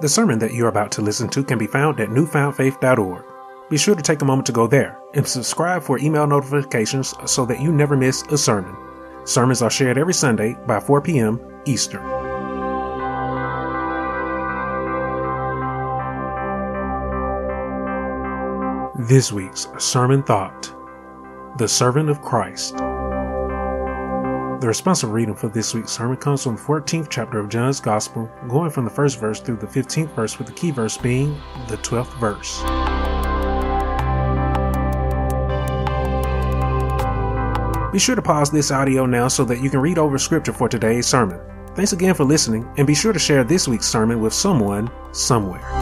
The sermon that you're about to listen to can be found at newfoundfaith.org. Be sure to take a moment to go there and subscribe for email notifications so that you never miss a sermon. Sermons are shared every Sunday by 4 p.m. Eastern. This week's sermon thought The Servant of Christ. The responsive reading for this week's sermon comes from the 14th chapter of John's Gospel, going from the first verse through the 15th verse, with the key verse being the 12th verse. Be sure to pause this audio now so that you can read over scripture for today's sermon. Thanks again for listening, and be sure to share this week's sermon with someone, somewhere.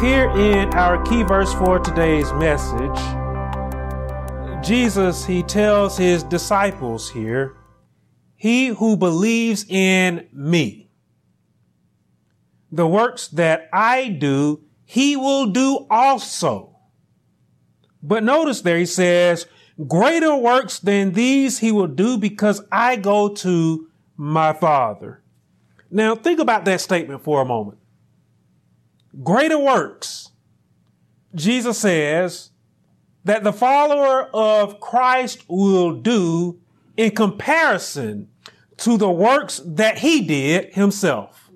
Here in our key verse for today's message, Jesus, he tells his disciples here, he who believes in me, the works that I do, he will do also. But notice there he says, greater works than these he will do because I go to my father. Now think about that statement for a moment greater works, Jesus says that the follower of Christ will do in comparison to the works that he did himself.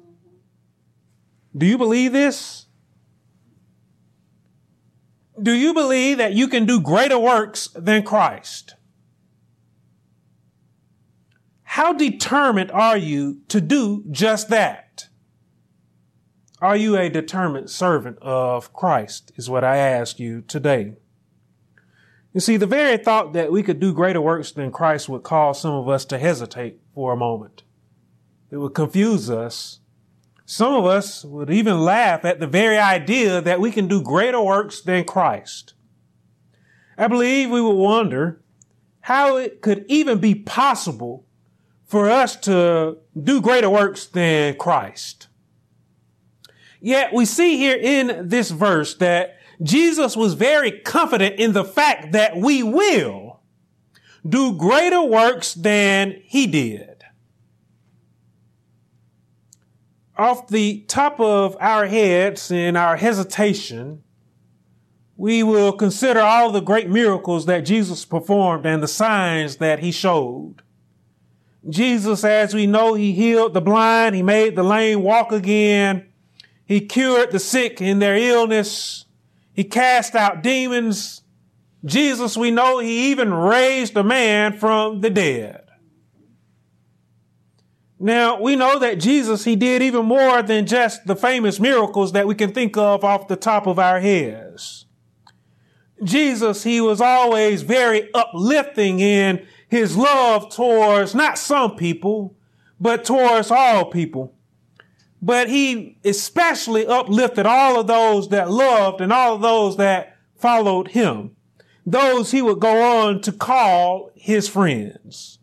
Do you believe this? Do you believe that you can do greater works than Christ? How determined are you to do just that? Are you a determined servant of Christ? Is what I ask you today. You see, the very thought that we could do greater works than Christ would cause some of us to hesitate for a moment. It would confuse us. Some of us would even laugh at the very idea that we can do greater works than Christ. I believe we would wonder how it could even be possible for us to do greater works than Christ. Yet we see here in this verse that Jesus was very confident in the fact that we will do greater works than he did. Off the top of our heads in our hesitation, we will consider all the great miracles that Jesus performed and the signs that he showed. Jesus, as we know, he healed the blind, he made the lame walk again, he cured the sick in their illness. He cast out demons. Jesus, we know he even raised a man from the dead. Now, we know that Jesus, he did even more than just the famous miracles that we can think of off the top of our heads. Jesus, he was always very uplifting in his love towards not some people, but towards all people but he especially uplifted all of those that loved and all of those that followed him. Those he would go on to call his friends.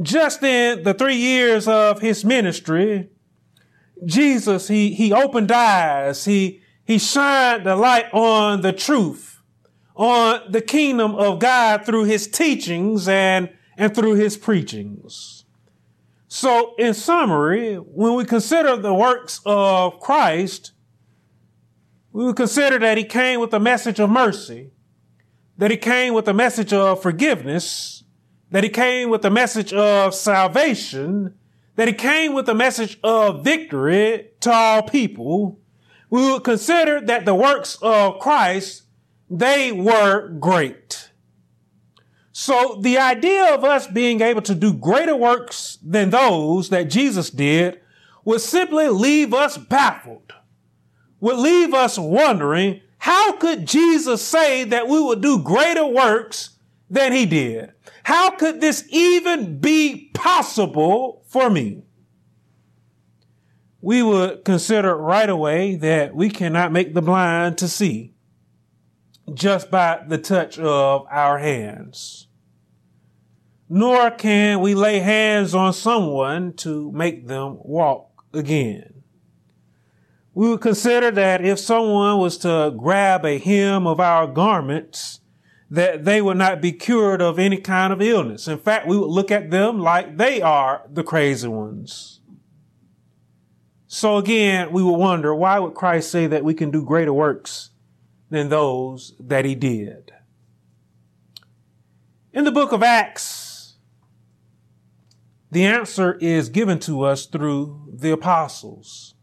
Just in the three years of his ministry, Jesus, he, he opened eyes. He, he shined the light on the truth, on the kingdom of God through his teachings and, and through his preachings. So, in summary, when we consider the works of Christ, we would consider that he came with a message of mercy, that he came with a message of forgiveness, that he came with a message of salvation, that he came with a message of victory to all people. We would consider that the works of Christ, they were great. So the idea of us being able to do greater works than those that Jesus did would simply leave us baffled, would leave us wondering, how could Jesus say that we would do greater works than he did? How could this even be possible for me? We would consider right away that we cannot make the blind to see just by the touch of our hands nor can we lay hands on someone to make them walk again. We would consider that if someone was to grab a hem of our garments, that they would not be cured of any kind of illness. In fact, we would look at them like they are the crazy ones. So again, we would wonder, why would Christ say that we can do greater works than those that he did? In the book of Acts, the answer is given to us through the apostles.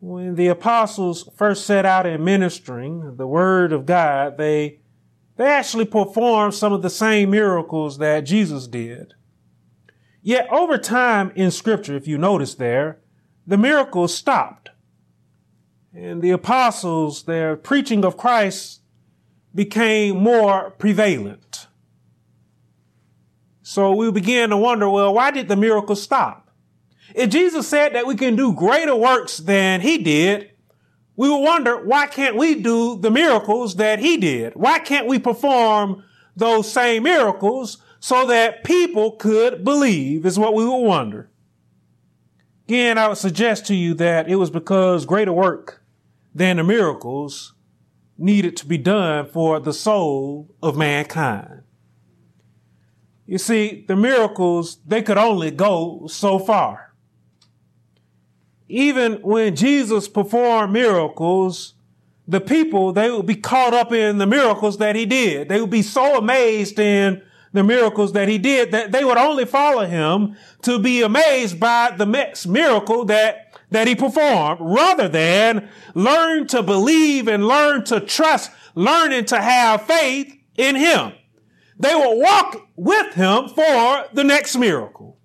When the apostles first set out in ministering the word of God, they, they actually performed some of the same miracles that Jesus did. Yet over time in scripture, if you notice there, the miracles stopped. And the apostles, their preaching of Christ became more prevalent. So we began to wonder, well, why did the miracles stop? If Jesus said that we can do greater works than he did, we would wonder, why can't we do the miracles that he did? Why can't we perform those same miracles so that people could believe is what we would wonder. Again, I would suggest to you that it was because greater work than the miracles needed to be done for the soul of mankind. You see, the miracles, they could only go so far. Even when Jesus performed miracles, the people, they would be caught up in the miracles that he did. They would be so amazed in the miracles that he did, that they would only follow him to be amazed by the miracle that, that he performed rather than learn to believe and learn to trust, learning to have faith in him. They will walk with him for the next miracle.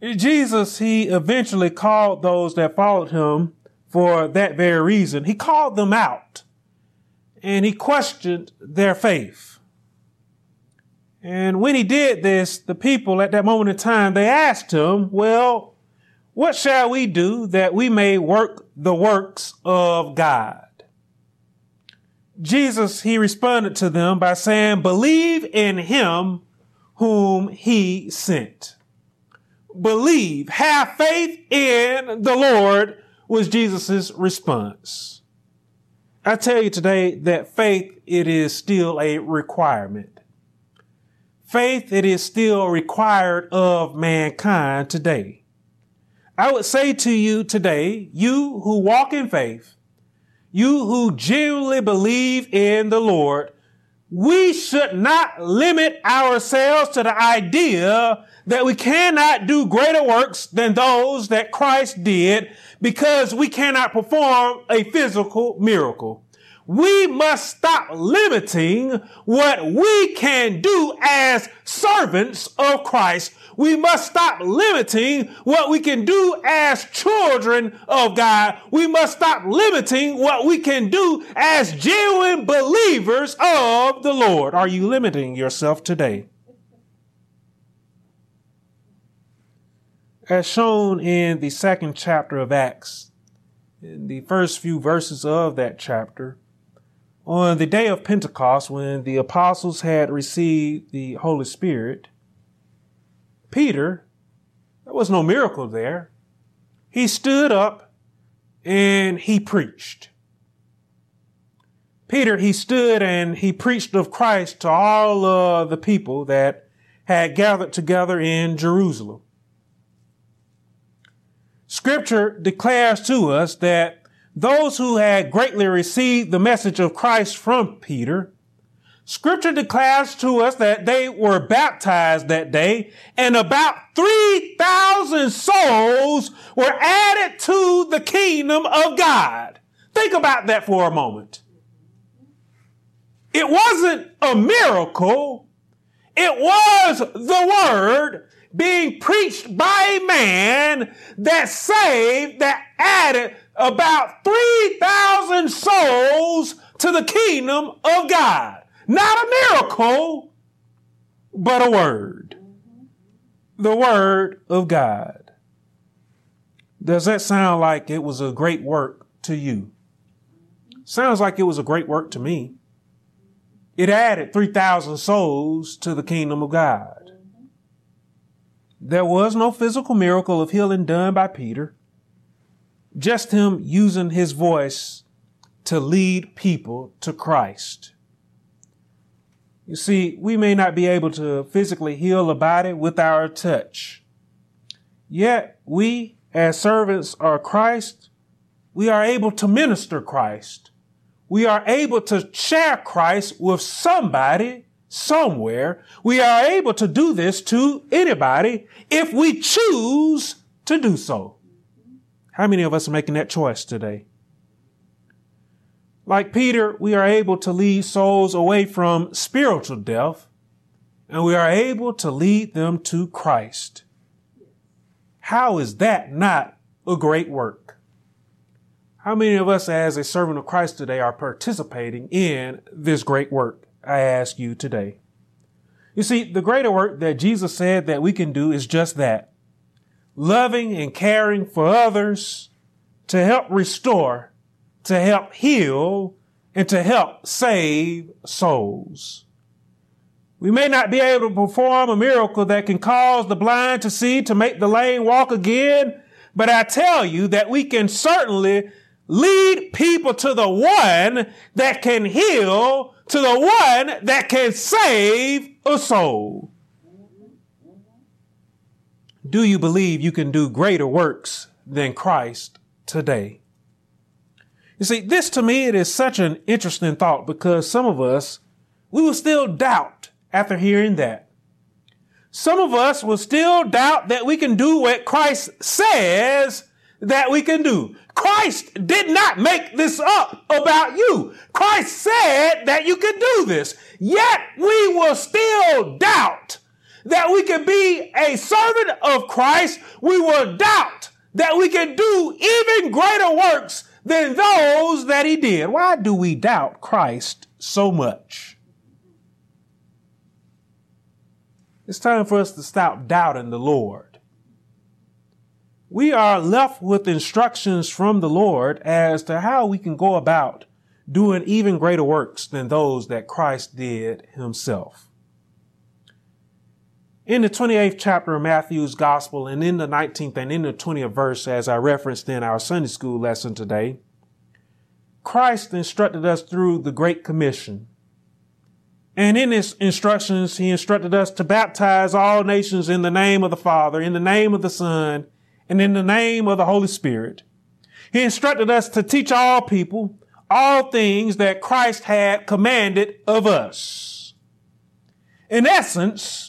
Jesus, he eventually called those that followed him for that very reason. He called them out and he questioned their faith. And when he did this, the people at that moment in time, they asked him, well, what shall we do that we may work the works of God? Jesus, he responded to them by saying, believe in him whom he sent. Believe, have faith in the Lord was Jesus' response. I tell you today that faith, it is still a requirement. Faith, it is still required of mankind today. I would say to you today, you who walk in faith, you who genuinely believe in the Lord, we should not limit ourselves to the idea that we cannot do greater works than those that Christ did because we cannot perform a physical miracle. We must stop limiting what we can do as servants of Christ. We must stop limiting what we can do as children of God. We must stop limiting what we can do as genuine believers of the Lord. Are you limiting yourself today? as shown in the second chapter of Acts, in the first few verses of that chapter, on the day of Pentecost, when the apostles had received the Holy Spirit, Peter, there was no miracle there. He stood up and he preached. Peter, he stood and he preached of Christ to all of the people that had gathered together in Jerusalem. Scripture declares to us that those who had greatly received the message of Christ from Peter, Scripture declares to us that they were baptized that day and about 3,000 souls were added to the kingdom of God. Think about that for a moment. It wasn't a miracle. It was the word being preached by a man that saved, that added about 3,000 souls to the kingdom of God. Not a miracle, but a word. The word of God. Does that sound like it was a great work to you? Sounds like it was a great work to me. It added 3,000 souls to the kingdom of God. There was no physical miracle of healing done by Peter, just him using his voice to lead people to Christ. You see, we may not be able to physically heal a body with our touch. Yet we, as servants of Christ, we are able to minister Christ. We are able to share Christ with somebody somewhere. We are able to do this to anybody if we choose to do so. How many of us are making that choice today? Like Peter, we are able to lead souls away from spiritual death and we are able to lead them to Christ. How is that not a great work? How many of us as a servant of Christ today are participating in this great work? I ask you today. You see, the greater work that Jesus said that we can do is just that. Loving and caring for others to help restore to help heal and to help save souls. We may not be able to perform a miracle that can cause the blind to see, to make the lame walk again, but I tell you that we can certainly lead people to the one that can heal, to the one that can save a soul. Do you believe you can do greater works than Christ today? You see, this to me, it is such an interesting thought because some of us, we will still doubt after hearing that. Some of us will still doubt that we can do what Christ says that we can do. Christ did not make this up about you. Christ said that you can do this. Yet we will still doubt that we can be a servant of Christ. We will doubt that we can do even greater works than those that he did. Why do we doubt Christ so much? It's time for us to stop doubting the Lord. We are left with instructions from the Lord as to how we can go about doing even greater works than those that Christ did himself. In the 28th chapter of Matthew's gospel and in the 19th and in the 20th verse, as I referenced in our Sunday school lesson today, Christ instructed us through the Great Commission. And in his instructions, he instructed us to baptize all nations in the name of the Father, in the name of the Son, and in the name of the Holy Spirit. He instructed us to teach all people all things that Christ had commanded of us. In essence,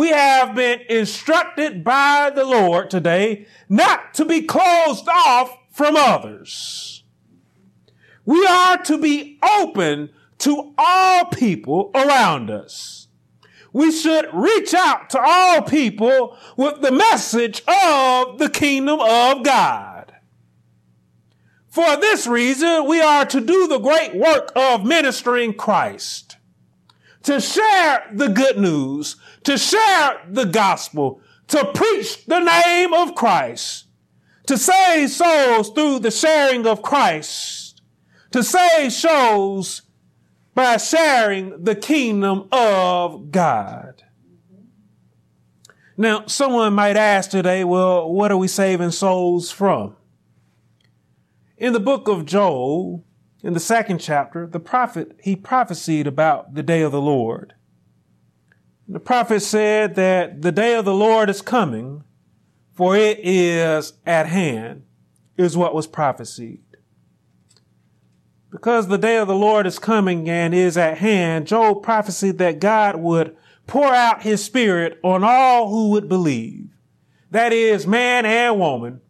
we have been instructed by the Lord today not to be closed off from others. We are to be open to all people around us. We should reach out to all people with the message of the kingdom of God. For this reason, we are to do the great work of ministering Christ, to share the good news, to share the gospel, to preach the name of Christ, to save souls through the sharing of Christ, to save souls by sharing the kingdom of God. Now, someone might ask today, well, what are we saving souls from? In the book of Joel, in the second chapter, the prophet, he prophesied about the day of the Lord. The prophet said that the day of the Lord is coming, for it is at hand, is what was prophesied. Because the day of the Lord is coming and is at hand, Joel prophesied that God would pour out his spirit on all who would believe. That is man and woman.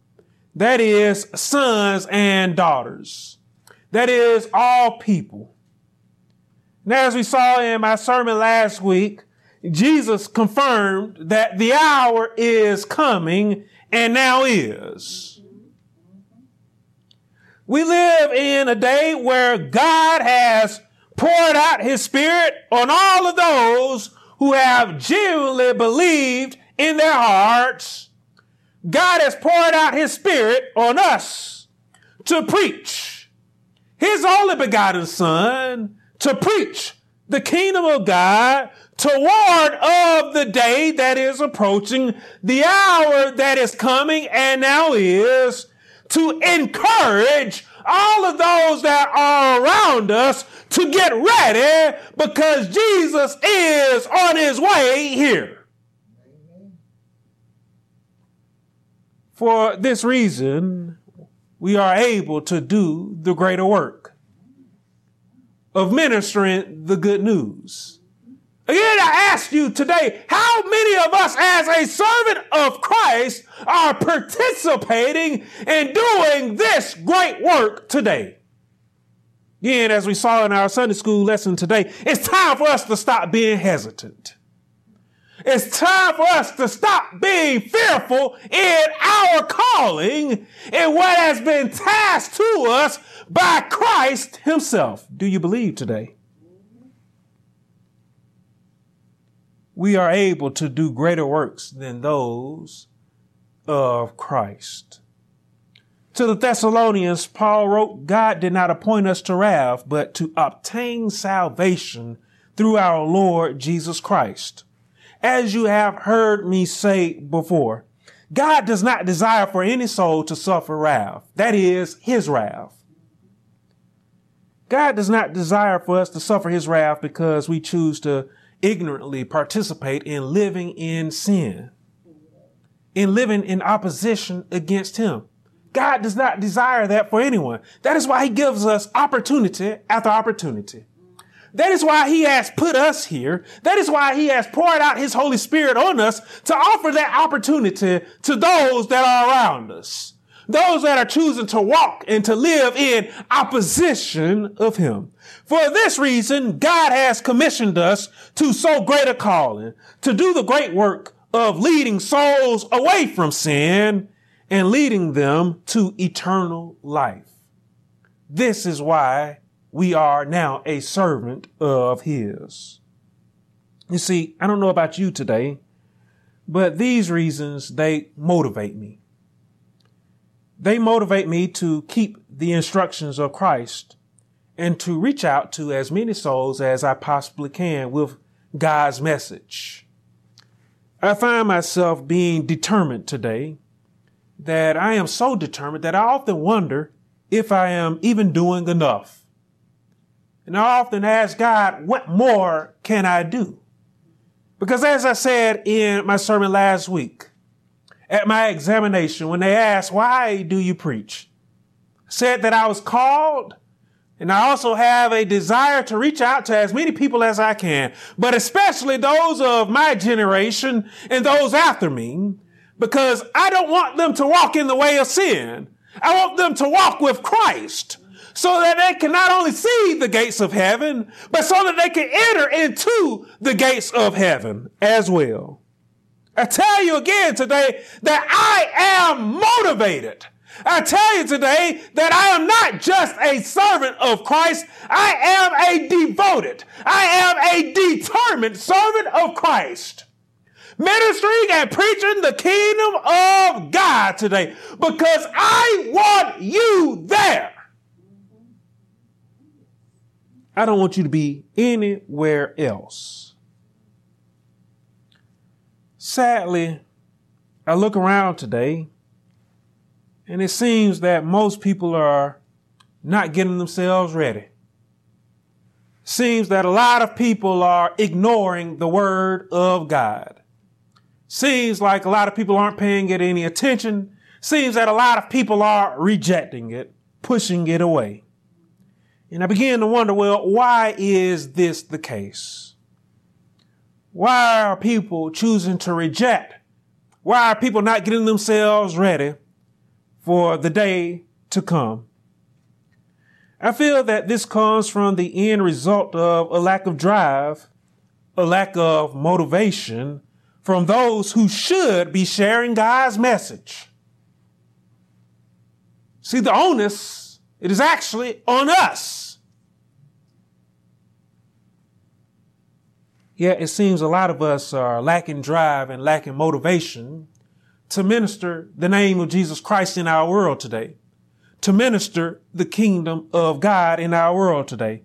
That is sons and daughters. That is all people. Now, as we saw in my sermon last week, Jesus confirmed that the hour is coming and now is. We live in a day where God has poured out his spirit on all of those who have genuinely believed in their hearts. God has poured out his spirit on us to preach his only begotten son to preach the kingdom of God to warn of the day that is approaching, the hour that is coming and now is, to encourage all of those that are around us to get ready because Jesus is on his way here. For this reason, we are able to do the greater work of ministering the good news. Again, I ask you today, how many of us as a servant of Christ are participating in doing this great work today? Again, as we saw in our Sunday school lesson today, it's time for us to stop being hesitant. It's time for us to stop being fearful in our calling and what has been tasked to us by Christ himself. Do you believe today? We are able to do greater works than those of Christ. To the Thessalonians, Paul wrote, God did not appoint us to wrath, but to obtain salvation through our Lord Jesus Christ as you have heard me say before, God does not desire for any soul to suffer wrath. That is his wrath. God does not desire for us to suffer his wrath because we choose to ignorantly participate in living in sin, in living in opposition against him. God does not desire that for anyone. That is why he gives us opportunity after opportunity. That is why he has put us here. That is why he has poured out his Holy Spirit on us to offer that opportunity to those that are around us. Those that are choosing to walk and to live in opposition of him. For this reason, God has commissioned us to so great a calling, to do the great work of leading souls away from sin and leading them to eternal life. This is why we are now a servant of his. You see, I don't know about you today, but these reasons, they motivate me. They motivate me to keep the instructions of Christ and to reach out to as many souls as I possibly can with God's message. I find myself being determined today that I am so determined that I often wonder if I am even doing enough. And I often ask God, what more can I do? Because as I said in my sermon last week, at my examination, when they asked, why do you preach? Said that I was called and I also have a desire to reach out to as many people as I can, but especially those of my generation and those after me, because I don't want them to walk in the way of sin. I want them to walk with Christ so that they can not only see the gates of heaven, but so that they can enter into the gates of heaven as well. I tell you again today that I am motivated. I tell you today that I am not just a servant of Christ. I am a devoted, I am a determined servant of Christ. Ministering and preaching the kingdom of God today because I want you there. I don't want you to be anywhere else. Sadly, I look around today and it seems that most people are not getting themselves ready. Seems that a lot of people are ignoring the word of God. Seems like a lot of people aren't paying it any attention. Seems that a lot of people are rejecting it, pushing it away. And I began to wonder, well, why is this the case? Why are people choosing to reject? Why are people not getting themselves ready for the day to come? I feel that this comes from the end result of a lack of drive, a lack of motivation from those who should be sharing God's message. See, the onus it is actually on us. Yet it seems a lot of us are lacking drive and lacking motivation to minister the name of Jesus Christ in our world today, to minister the kingdom of God in our world today.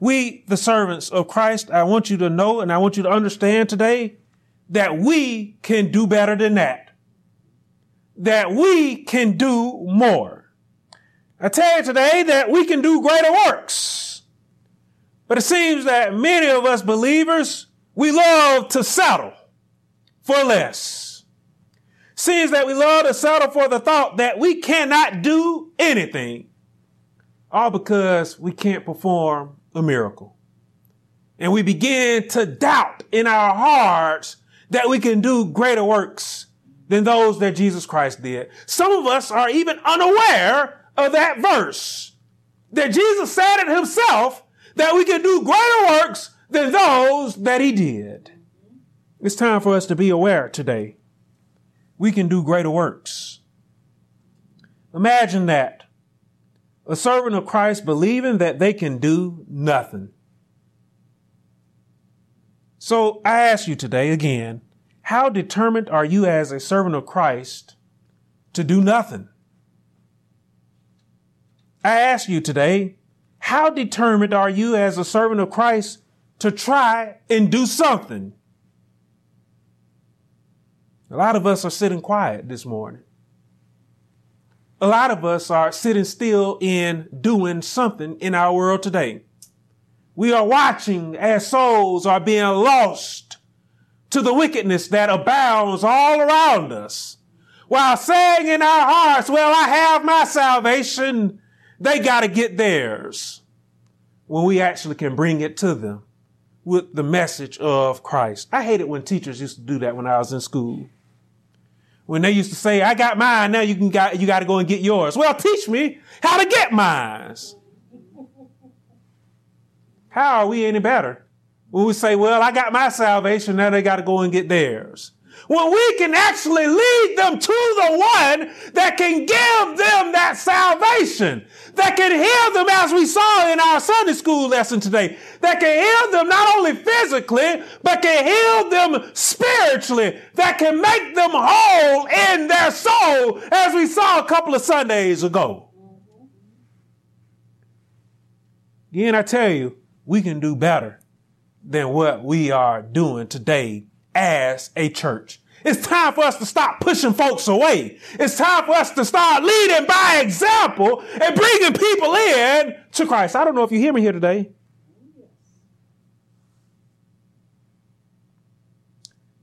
We, the servants of Christ, I want you to know and I want you to understand today that we can do better than that. That we can do more I tell you today that we can do greater works. But it seems that many of us believers, we love to settle for less. Seems that we love to settle for the thought that we cannot do anything, all because we can't perform a miracle. And we begin to doubt in our hearts that we can do greater works than those that Jesus Christ did. Some of us are even unaware of that verse that Jesus said it himself that we can do greater works than those that he did. It's time for us to be aware today. We can do greater works. Imagine that. A servant of Christ believing that they can do nothing. So I ask you today again, how determined are you as a servant of Christ to do nothing? I ask you today, how determined are you as a servant of Christ to try and do something? A lot of us are sitting quiet this morning. A lot of us are sitting still in doing something in our world today. We are watching as souls are being lost to the wickedness that abounds all around us while saying in our hearts, well, I have my salvation they got to get theirs when we actually can bring it to them with the message of Christ. I hated when teachers used to do that when I was in school. When they used to say, I got mine, now you can got, you got to go and get yours. Well, teach me how to get mine. How are we any better? When we say, well, I got my salvation, now they got to go and get theirs when we can actually lead them to the one that can give them that salvation, that can heal them as we saw in our Sunday school lesson today, that can heal them not only physically, but can heal them spiritually, that can make them whole in their soul, as we saw a couple of Sundays ago. Again, I tell you, we can do better than what we are doing today as a church. It's time for us to stop pushing folks away. It's time for us to start leading by example and bringing people in to Christ. I don't know if you hear me here today.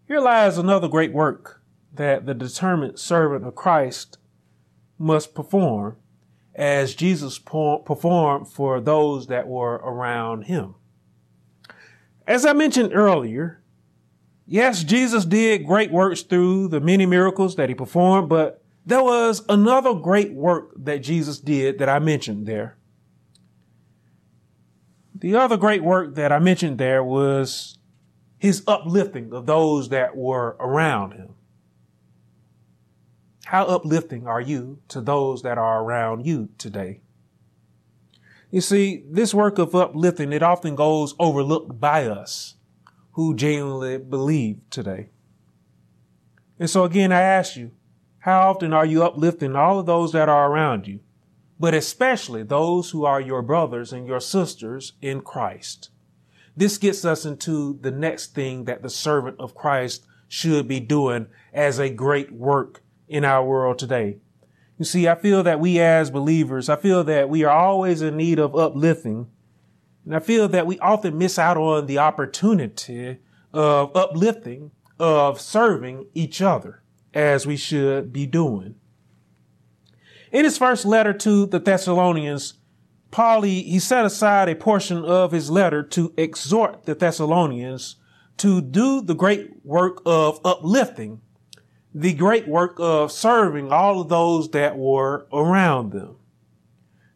Here lies another great work that the determined servant of Christ must perform as Jesus performed for those that were around him. As I mentioned earlier, Yes, Jesus did great works through the many miracles that he performed, but there was another great work that Jesus did that I mentioned there. The other great work that I mentioned there was his uplifting of those that were around him. How uplifting are you to those that are around you today? You see, this work of uplifting, it often goes overlooked by us who genuinely believe today. And so again, I ask you, how often are you uplifting all of those that are around you, but especially those who are your brothers and your sisters in Christ? This gets us into the next thing that the servant of Christ should be doing as a great work in our world today. You see, I feel that we as believers, I feel that we are always in need of uplifting and I feel that we often miss out on the opportunity of uplifting, of serving each other as we should be doing. In his first letter to the Thessalonians, Paul, he, he set aside a portion of his letter to exhort the Thessalonians to do the great work of uplifting, the great work of serving all of those that were around them.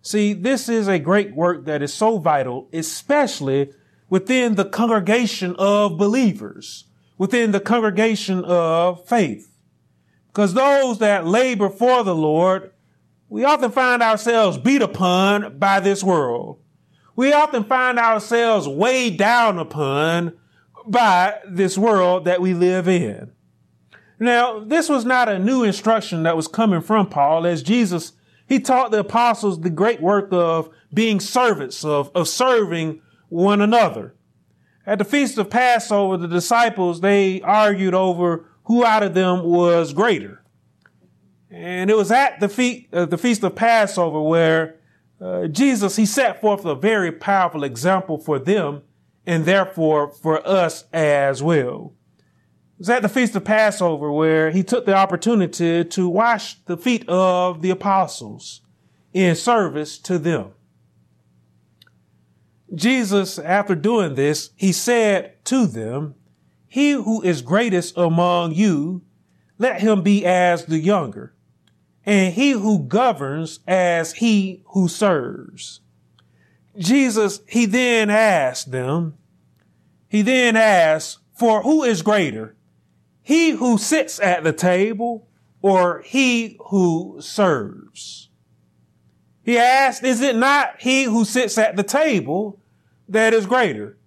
See, this is a great work that is so vital, especially within the congregation of believers, within the congregation of faith. Because those that labor for the Lord, we often find ourselves beat upon by this world. We often find ourselves weighed down upon by this world that we live in. Now, this was not a new instruction that was coming from Paul as Jesus he taught the apostles the great work of being servants, of, of serving one another. At the feast of Passover, the disciples, they argued over who out of them was greater. And it was at the, feast, uh, the feast of Passover where uh, Jesus, he set forth a very powerful example for them and therefore for us as well. Was at the feast of Passover where he took the opportunity to wash the feet of the apostles in service to them. Jesus, after doing this, he said to them, he who is greatest among you, let him be as the younger, and he who governs as he who serves. Jesus, he then asked them, he then asked, for who is greater, he who sits at the table or he who serves? He asked, is it not he who sits at the table that is greater?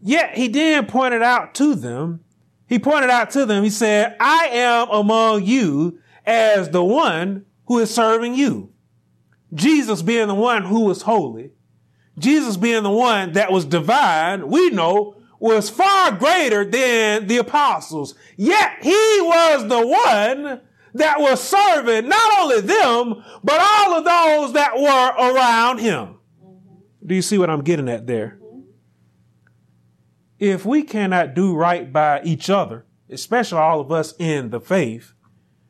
Yet he then pointed out to them, he pointed out to them, he said, I am among you as the one who is serving you. Jesus being the one who was holy, Jesus being the one that was divine, we know was far greater than the apostles. Yet he was the one that was serving not only them, but all of those that were around him. Do you see what I'm getting at there? if we cannot do right by each other, especially all of us in the faith,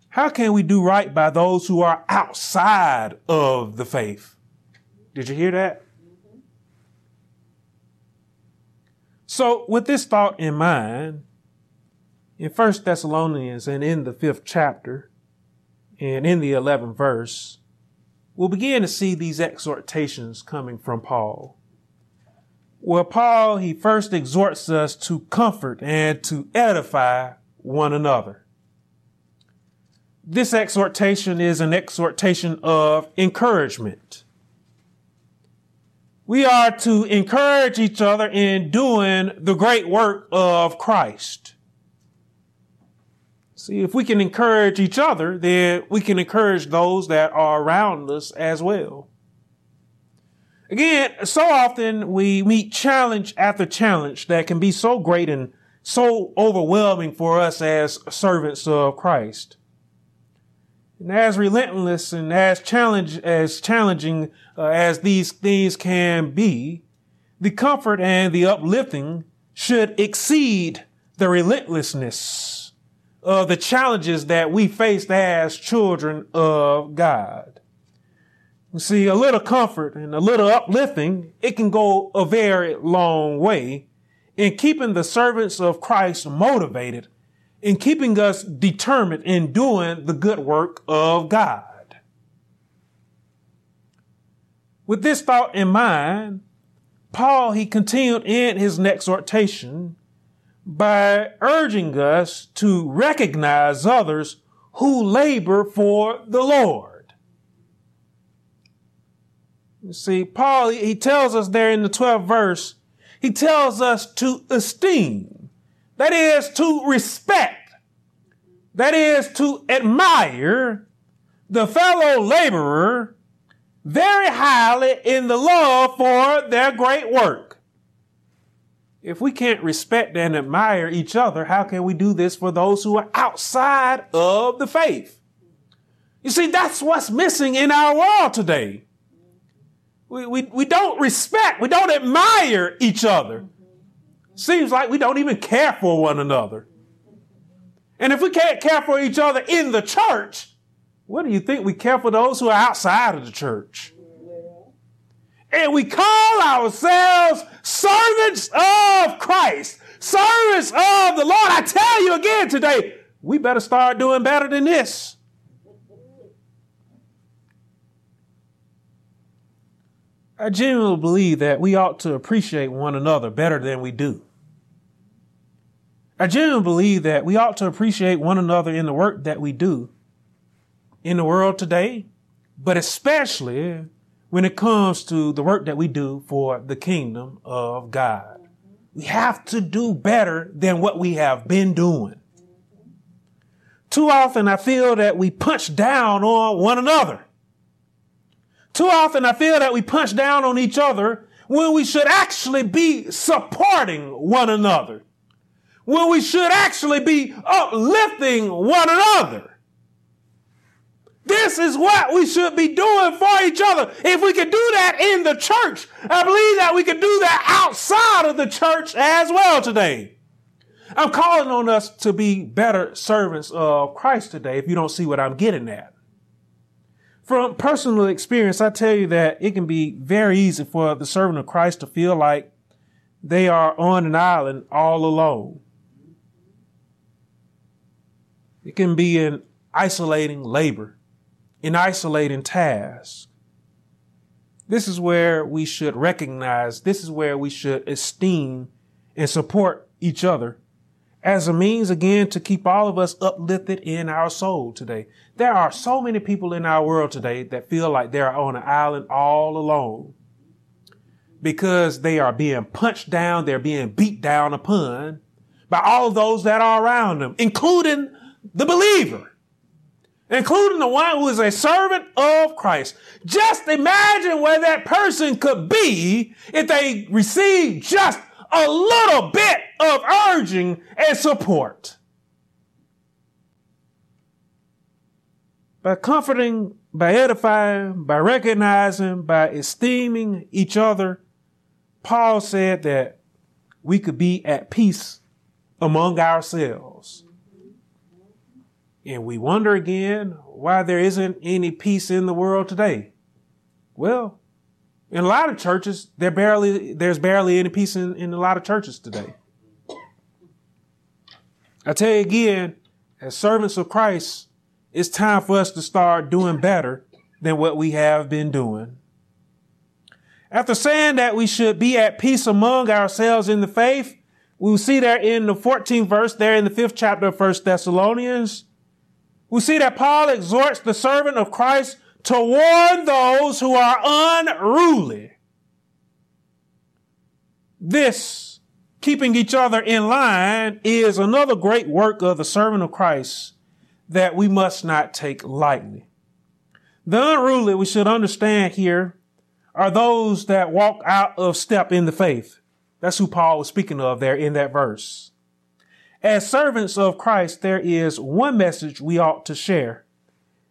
how can we do right by those who are outside of the faith? Did you hear that? So, with this thought in mind, in First Thessalonians and in the fifth chapter and in the 11th verse, we'll begin to see these exhortations coming from Paul. Well, Paul, he first exhorts us to comfort and to edify one another. This exhortation is an exhortation of encouragement. We are to encourage each other in doing the great work of Christ. See, if we can encourage each other, then we can encourage those that are around us as well. Again, so often we meet challenge after challenge that can be so great and so overwhelming for us as servants of Christ. And as relentless and as challenge as challenging uh, as these things can be, the comfort and the uplifting should exceed the relentlessness of the challenges that we face as children of God. You see, a little comfort and a little uplifting, it can go a very long way in keeping the servants of Christ motivated, in keeping us determined in doing the good work of God. With this thought in mind, Paul, he continued in his exhortation by urging us to recognize others who labor for the Lord. You see, Paul, he tells us there in the 12th verse, he tells us to esteem. That is to respect. That is to admire the fellow laborer very highly in the love for their great work. If we can't respect and admire each other, how can we do this for those who are outside of the faith? You see, that's what's missing in our world today. We, we, we don't respect, we don't admire each other. Seems like we don't even care for one another. And if we can't care for each other in the church, what do you think we care for those who are outside of the church? And we call ourselves servants of Christ, servants of the Lord. I tell you again today, we better start doing better than this. I genuinely believe that we ought to appreciate one another better than we do. I genuinely believe that we ought to appreciate one another in the work that we do in the world today, but especially when it comes to the work that we do for the kingdom of God. We have to do better than what we have been doing. Too often I feel that we punch down on one another. Too often I feel that we punch down on each other when we should actually be supporting one another. When we should actually be uplifting one another. This is what we should be doing for each other. If we can do that in the church, I believe that we can do that outside of the church as well today. I'm calling on us to be better servants of Christ today if you don't see what I'm getting at. From personal experience, I tell you that it can be very easy for the servant of Christ to feel like they are on an island all alone. It can be an isolating labor in isolating tasks. This is where we should recognize, this is where we should esteem and support each other as a means again to keep all of us uplifted in our soul today. There are so many people in our world today that feel like they're on an island all alone because they are being punched down, they're being beat down upon by all those that are around them, including the believer including the one who is a servant of Christ. Just imagine where that person could be if they received just a little bit of urging and support. By comforting, by edifying, by recognizing, by esteeming each other, Paul said that we could be at peace among ourselves. And we wonder again why there isn't any peace in the world today. Well, in a lot of churches, there barely there's barely any peace in, in a lot of churches today. I tell you again, as servants of Christ, it's time for us to start doing better than what we have been doing. After saying that we should be at peace among ourselves in the faith, we will see there in the 14th verse, there in the fifth chapter of 1 Thessalonians, we see that Paul exhorts the servant of Christ to warn those who are unruly. This, keeping each other in line, is another great work of the servant of Christ that we must not take lightly. The unruly, we should understand here, are those that walk out of step in the faith. That's who Paul was speaking of there in that verse. As servants of Christ, there is one message we ought to share,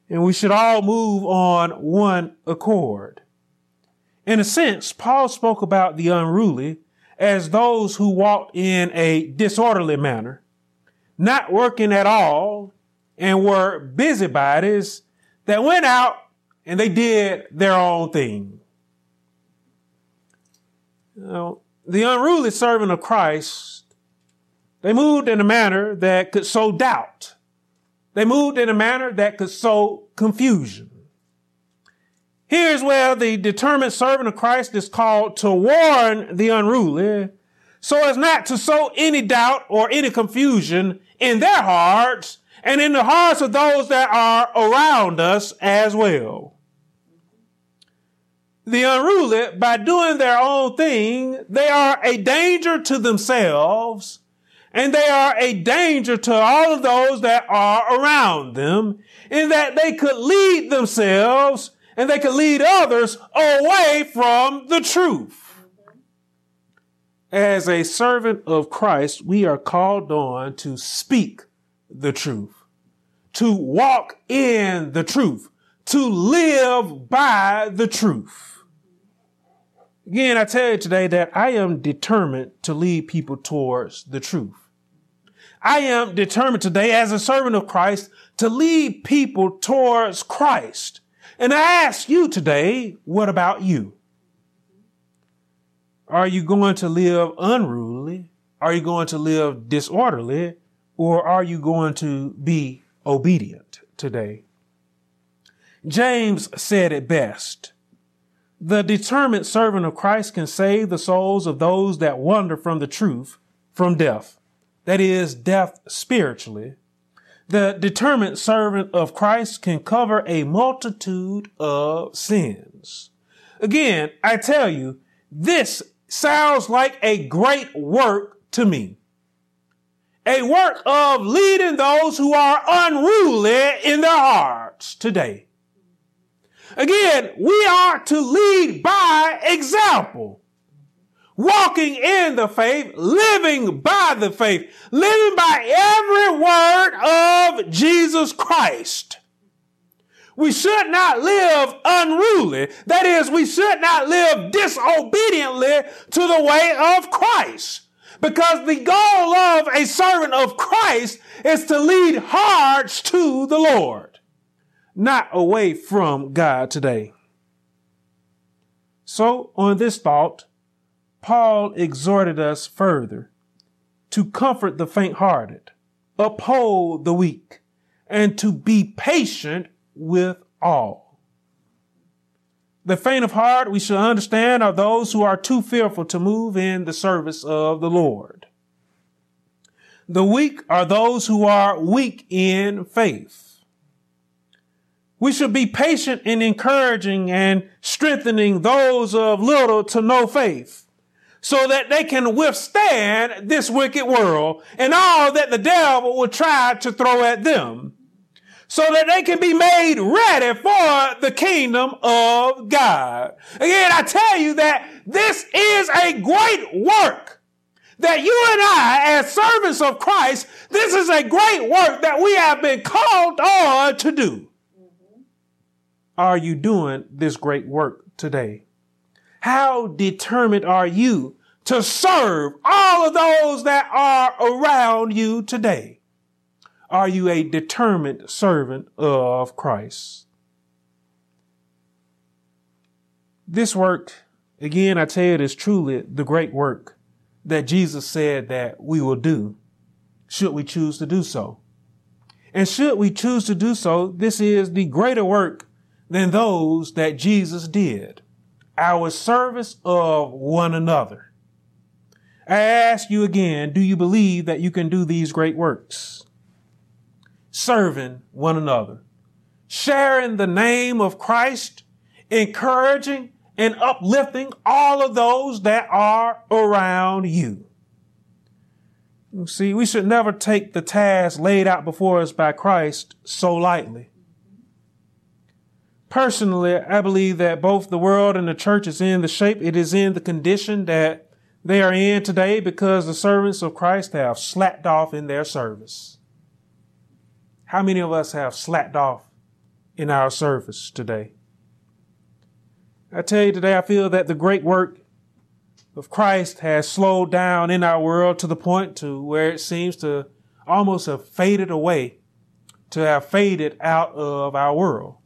and we should all move on one accord. In a sense, Paul spoke about the unruly as those who walked in a disorderly manner, not working at all, and were busybodies that went out and they did their own thing. Know, the unruly servant of Christ they moved in a manner that could sow doubt. They moved in a manner that could sow confusion. Here's where the determined servant of Christ is called to warn the unruly so as not to sow any doubt or any confusion in their hearts and in the hearts of those that are around us as well. The unruly, by doing their own thing, they are a danger to themselves and they are a danger to all of those that are around them in that they could lead themselves and they could lead others away from the truth. As a servant of Christ, we are called on to speak the truth, to walk in the truth, to live by the truth. Again, I tell you today that I am determined to lead people towards the truth. I am determined today as a servant of Christ to lead people towards Christ. And I ask you today, what about you? Are you going to live unruly? Are you going to live disorderly? Or are you going to be obedient today? James said it best. The determined servant of Christ can save the souls of those that wander from the truth from death that is death spiritually, the determined servant of Christ can cover a multitude of sins. Again, I tell you, this sounds like a great work to me. A work of leading those who are unruly in their hearts today. Again, we are to lead by example walking in the faith, living by the faith, living by every word of Jesus Christ. We should not live unruly. That is, we should not live disobediently to the way of Christ. Because the goal of a servant of Christ is to lead hearts to the Lord, not away from God today. So, on this thought, Paul exhorted us further to comfort the faint hearted, uphold the weak, and to be patient with all. The faint of heart, we should understand, are those who are too fearful to move in the service of the Lord. The weak are those who are weak in faith. We should be patient in encouraging and strengthening those of little to no faith so that they can withstand this wicked world and all that the devil will try to throw at them so that they can be made ready for the kingdom of God. Again, I tell you that this is a great work that you and I, as servants of Christ, this is a great work that we have been called on to do. Are you doing this great work today? How determined are you to serve all of those that are around you today? Are you a determined servant of Christ? This work, again, I tell you, is truly the great work that Jesus said that we will do, should we choose to do so. And should we choose to do so, this is the greater work than those that Jesus did, our service of one another. I ask you again, do you believe that you can do these great works? serving one another, sharing the name of Christ, encouraging and uplifting all of those that are around you. See, we should never take the task laid out before us by Christ so lightly. Personally, I believe that both the world and the church is in the shape it is in the condition that they are in today because the servants of Christ have slacked off in their service. How many of us have slacked off in our service today? I tell you today, I feel that the great work of Christ has slowed down in our world to the point to where it seems to almost have faded away, to have faded out of our world.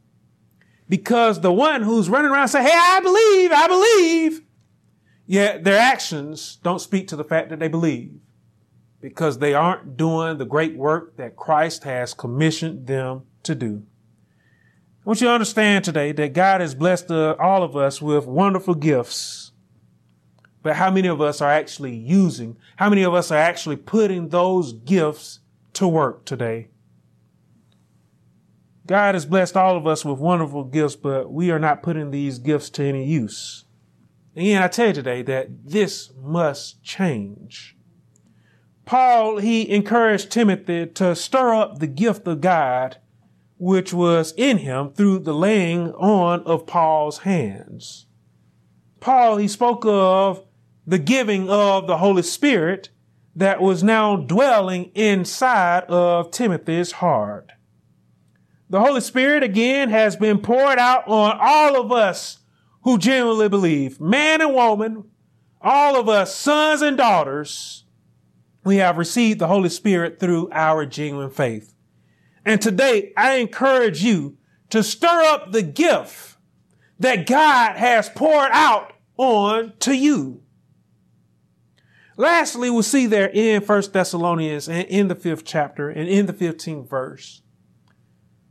Because the one who's running around saying, Hey, I believe, I believe, yet their actions don't speak to the fact that they believe because they aren't doing the great work that Christ has commissioned them to do. I want you to understand today that God has blessed uh, all of us with wonderful gifts. But how many of us are actually using, how many of us are actually putting those gifts to work today? God has blessed all of us with wonderful gifts, but we are not putting these gifts to any use. Again, I tell you today that this must change. Paul, he encouraged Timothy to stir up the gift of God which was in him through the laying on of Paul's hands. Paul, he spoke of the giving of the Holy Spirit that was now dwelling inside of Timothy's heart. The Holy Spirit again has been poured out on all of us who genuinely believe, man and woman, all of us, sons and daughters, we have received the Holy Spirit through our genuine faith. And today I encourage you to stir up the gift that God has poured out on to you. Lastly, we'll see there in First Thessalonians and in the fifth chapter and in the 15th verse,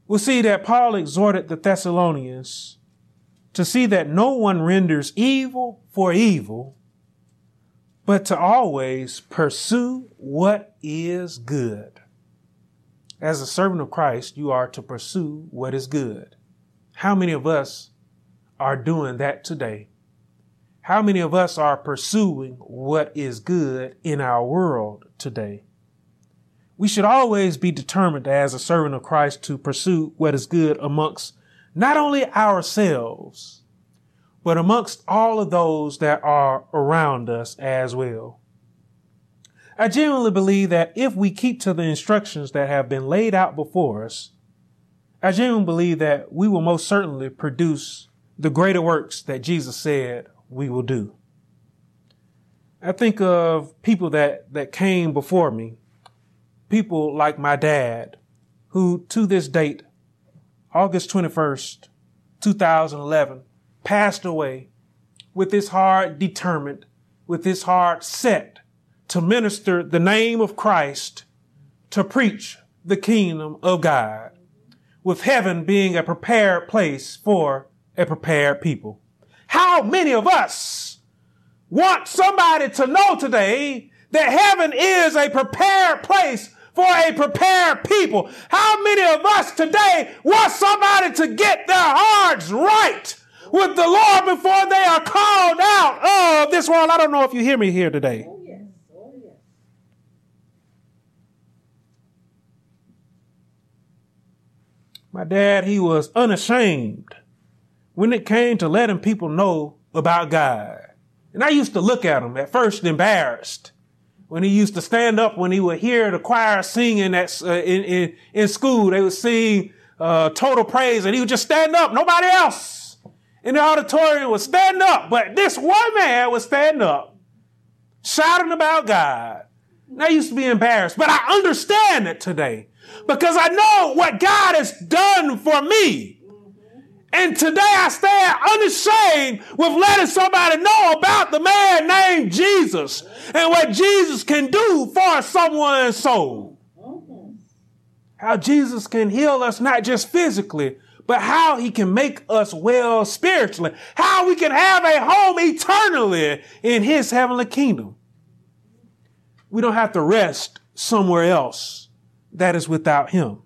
we'll see that Paul exhorted the Thessalonians to see that no one renders evil for evil, but to always pursue what is good. As a servant of Christ, you are to pursue what is good. How many of us are doing that today? How many of us are pursuing what is good in our world today? We should always be determined as a servant of Christ to pursue what is good amongst not only ourselves, but amongst all of those that are around us as well. I genuinely believe that if we keep to the instructions that have been laid out before us, I genuinely believe that we will most certainly produce the greater works that Jesus said we will do. I think of people that, that came before me, people like my dad, who to this date, August 21st, 2011, passed away with his heart determined, with his heart set to minister the name of Christ, to preach the kingdom of God, with heaven being a prepared place for a prepared people. How many of us want somebody to know today that heaven is a prepared place for a prepared people? How many of us today want somebody to get their hearts right with the Lord before they are called out of this world? I don't know if you hear me here today. Oh, oh, My dad, he was unashamed when it came to letting people know about God. And I used to look at him at first embarrassed when he used to stand up when he would hear the choir singing at, uh, in, in, in school. They would sing uh, total praise and he would just stand up. Nobody else in the auditorium would stand up. But this one man would stand up shouting about God. And I used to be embarrassed, but I understand it today because I know what God has done for me. And today I stand unashamed with letting somebody know about the man named Jesus and what Jesus can do for someone's soul. How Jesus can heal us not just physically, but how he can make us well spiritually. How we can have a home eternally in his heavenly kingdom. We don't have to rest somewhere else that is without him.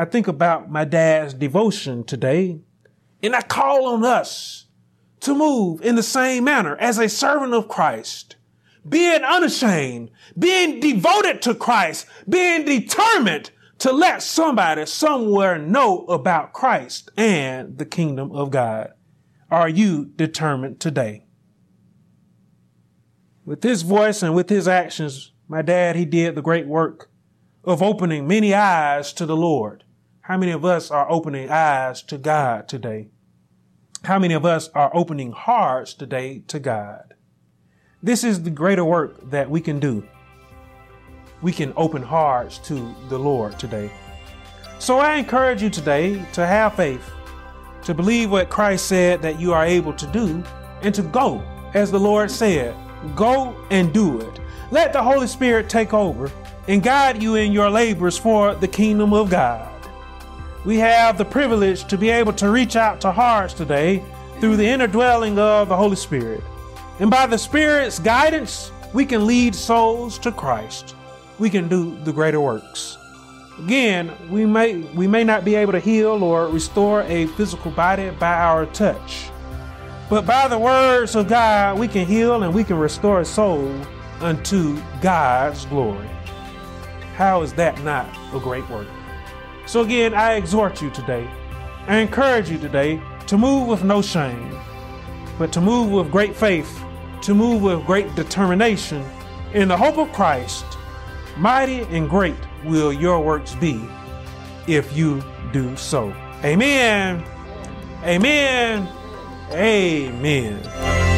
I think about my dad's devotion today, and I call on us to move in the same manner as a servant of Christ, being unashamed, being devoted to Christ, being determined to let somebody somewhere know about Christ and the kingdom of God. Are you determined today? With his voice and with his actions, my dad, he did the great work of opening many eyes to the Lord. How many of us are opening eyes to God today? How many of us are opening hearts today to God? This is the greater work that we can do. We can open hearts to the Lord today. So I encourage you today to have faith, to believe what Christ said that you are able to do, and to go as the Lord said. Go and do it. Let the Holy Spirit take over and guide you in your labors for the kingdom of God. We have the privilege to be able to reach out to hearts today through the inner dwelling of the Holy Spirit. And by the Spirit's guidance, we can lead souls to Christ. We can do the greater works. Again, we may we may not be able to heal or restore a physical body by our touch. But by the words of God, we can heal and we can restore a soul unto God's glory. How is that not a great work? So again, I exhort you today, I encourage you today to move with no shame, but to move with great faith, to move with great determination in the hope of Christ. Mighty and great will your works be if you do so. Amen. Amen. Amen.